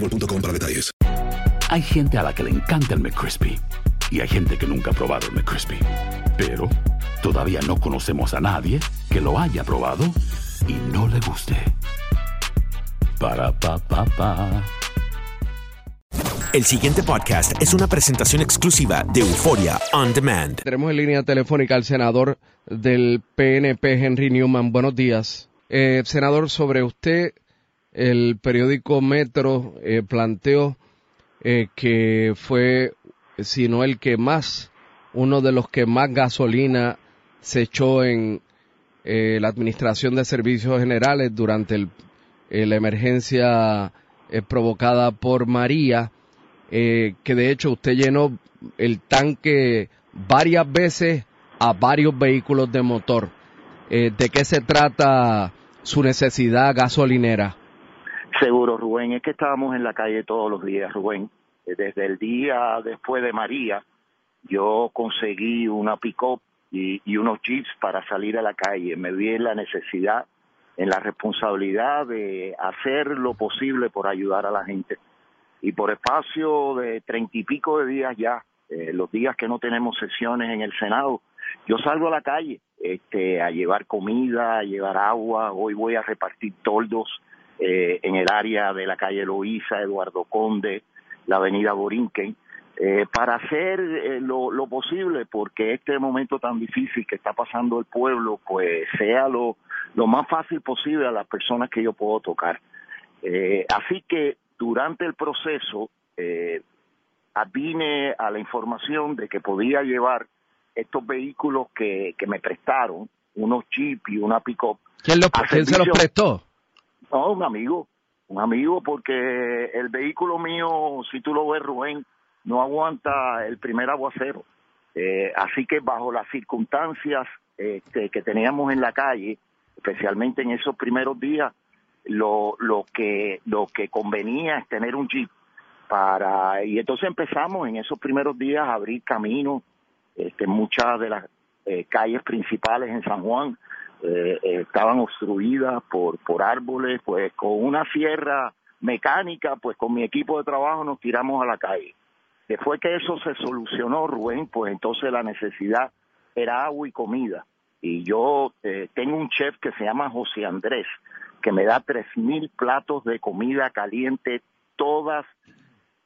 para detalles. Hay gente a la que le encanta el McCrispy y hay gente que nunca ha probado el McCrispy. Pero todavía no conocemos a nadie que lo haya probado y no le guste. Para pa pa pa. El siguiente podcast es una presentación exclusiva de Euforia On Demand. Tenemos en línea telefónica al senador del PNP, Henry Newman. Buenos días. Eh, senador, sobre usted, el periódico Metro eh, planteó eh, que fue, si no el que más, uno de los que más gasolina se echó en eh, la Administración de Servicios Generales durante el, eh, la emergencia provocada por María, que de hecho usted llenó el tanque varias veces a varios vehículos de motor. ¿De qué se trata su necesidad gasolinera? Seguro, Rubén, es que estábamos en la calle todos los días, Rubén. Eh, Desde el día después de María, yo conseguí una pick-up y, unos jeeps para salir a la calle. Me vi en la necesidad, en la responsabilidad de hacer lo posible por ayudar a la gente. Y por espacio de treinta y pico de días ya, eh, los días que no tenemos sesiones en el Senado, yo salgo a la calle este, a llevar comida, a llevar agua. Hoy voy a repartir toldos eh, en el área de la calle Loíza, Eduardo Conde, la avenida Borinquen, eh, para hacer eh, lo, lo posible porque este momento tan difícil que está pasando el pueblo, pues sea lo, lo más fácil posible a las personas que yo puedo tocar. Eh, así que durante el proceso eh, vine a la información de que podía llevar estos vehículos que, que me prestaron, unos jeep y una pick-up. ¿Quién, lo- quién se los prestó? No, un amigo, un amigo, porque el vehículo mío, si tú lo ves, Rubén, no aguanta el primer aguacero. Eh, así que bajo las circunstancias este, que teníamos en la calle, especialmente en esos primeros días, lo, lo que lo que convenía es tener un jeep para y entonces empezamos en esos primeros días a abrir caminos este, muchas de las eh, calles principales en San Juan eh, estaban obstruidas por, por árboles, pues con una sierra mecánica, pues con mi equipo de trabajo nos tiramos a la calle. Después que eso se solucionó, Rubén, pues entonces la necesidad era agua y comida. Y yo eh, tengo un chef que se llama José Andrés, que me da tres mil platos de comida caliente todas,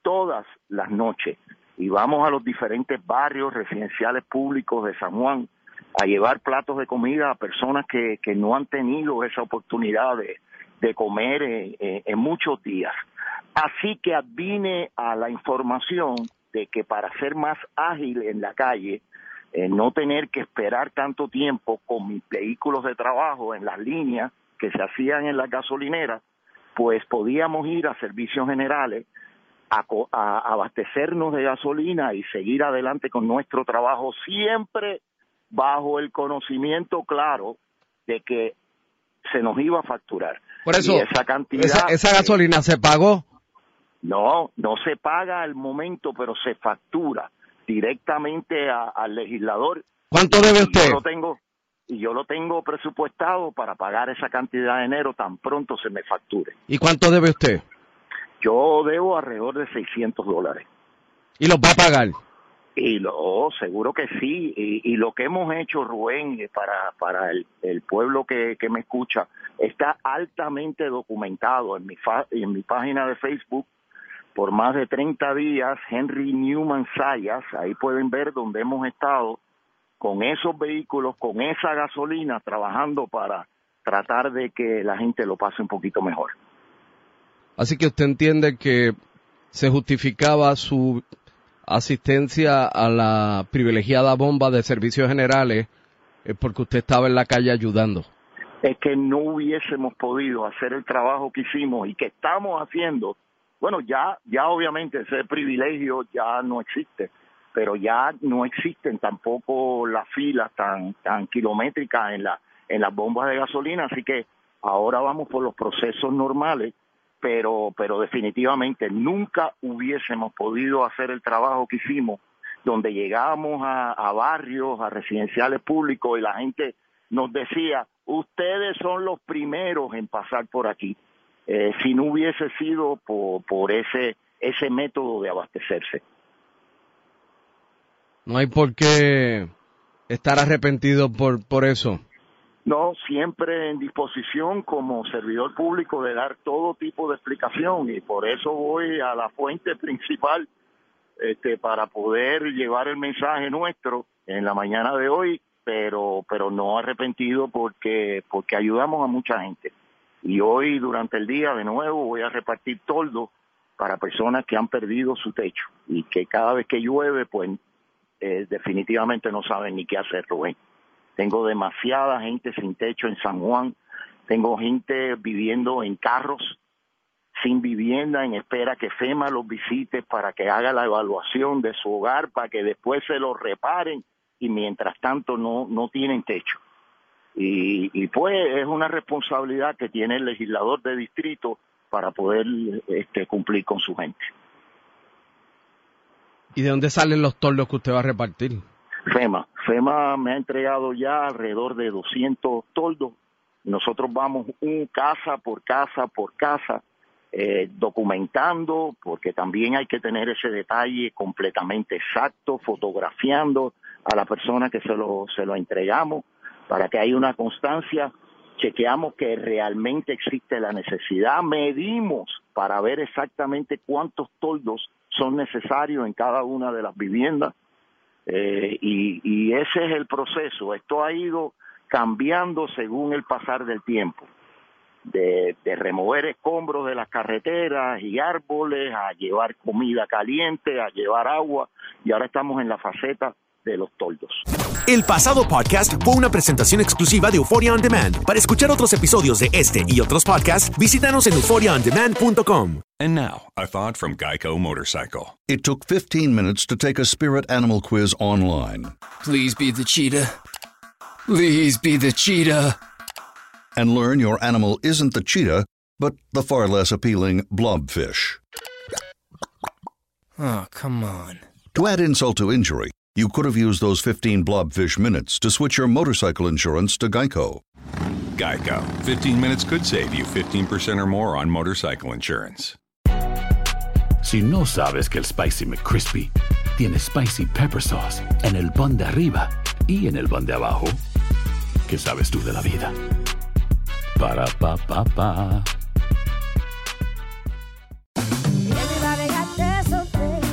todas las noches. Y vamos a los diferentes barrios residenciales públicos de San Juan a llevar platos de comida a personas que, que no han tenido esa oportunidad de, de comer eh, en muchos días. Así que vine a la información de que para ser más ágil en la calle, eh, no tener que esperar tanto tiempo con mis vehículos de trabajo en las líneas que se hacían en la gasolinera, pues podíamos ir a servicios generales a abastecernos de gasolina y seguir adelante con nuestro trabajo siempre bajo el conocimiento claro de que se nos iba a facturar. Por eso, Y esa cantidad esa, esa gasolina se pagó. No, no se paga al momento, pero se factura directamente a- al legislador. ¿Cuánto debe Y usted? Yo lo tengo y yo lo tengo presupuestado para pagar esa cantidad de enero tan pronto se me facture. ¿Y cuánto debe usted? Yo debo alrededor de 600 dólares. ¿Y los va a pagar? Y lo seguro que sí. Y, y lo que hemos hecho, Rubén, eh, para, para el, el pueblo que, que me escucha, está altamente documentado en mi, fa- en mi página de Facebook por más de 30 días. Henry Newman Sayas, ahí pueden ver donde hemos estado con esos vehículos, con esa gasolina, trabajando para tratar de que la gente lo pase un poquito mejor. Así que usted entiende que se justificaba su asistencia a la privilegiada bomba de servicios generales eh, porque usted estaba en la calle ayudando. es que no hubiésemos podido hacer el trabajo que hicimos y que estamos haciendo. Bueno, ya, ya obviamente ese privilegio ya no existe, pero ya no existen tampoco las filas tan, tan kilométricas en la, en las bombas de gasolina, así que ahora vamos por los procesos normales, pero, pero definitivamente nunca hubiésemos podido hacer el trabajo que hicimos, donde llegábamos a, barrios, a residenciales públicos y la gente nos decía, ustedes son los primeros en pasar por aquí, eh, si no hubiese sido por, por ese, ese método de abastecerse. No hay por qué estar arrepentido por, por eso. No, siempre en disposición como servidor público de dar todo tipo de explicación y por eso voy a la fuente principal este, para poder llevar el mensaje nuestro en la mañana de hoy, pero pero no arrepentido porque porque ayudamos a mucha gente. Y hoy durante el día de nuevo voy a repartir toldo para personas que han perdido su techo y que cada vez que llueve pues eh, definitivamente no saben ni qué hacer, Rubén. Tengo demasiada gente sin techo en San Juan, tengo gente viviendo en carros sin vivienda en espera que FEMA los visite para que haga la evaluación de su hogar, para que después se lo reparen y mientras tanto no, no tienen techo. Y, y pues es una responsabilidad que tiene el legislador de distrito para poder este, cumplir con su gente. ¿Y de dónde salen los tordos que usted va a repartir? FEMA. FEMA me ha entregado ya alrededor de 200 toldos. Nosotros vamos un casa por casa por casa eh, documentando, porque también hay que tener ese detalle completamente exacto, fotografiando a la persona que se lo, se lo entregamos, para que haya una constancia, chequeamos que realmente existe la necesidad, medimos para ver exactamente cuántos toldos son necesarios en cada una de las viviendas, eh, y, ese es el proceso. Esto ha ido cambiando según el pasar del tiempo de remover escombros de las carreteras y árboles, a llevar comida caliente, a llevar agua, y ahora estamos en la faceta de los toldos. El pasado podcast fue una presentación exclusiva de Euphoria On Demand. Para escuchar otros episodios de este y otros podcasts, visítanos en euphoriaondemand.com. And now, a thought from Geico Motorcycle. It took 15 minutes to take a spirit animal quiz online. Please be the cheetah. Please be the cheetah. And learn your animal isn't the cheetah, but the far less appealing blobfish. Oh, come on. To add insult to injury, you could have used those 15 blobfish minutes to switch your motorcycle insurance to Geico. Geico. 15 minutes could save you 15% or more on motorcycle insurance. Si no sabes que el Spicy McCrispy tiene Spicy Pepper Sauce en el pan de arriba y en el pan de abajo, ¿qué sabes tú de la vida? Para, pa, pa, pa.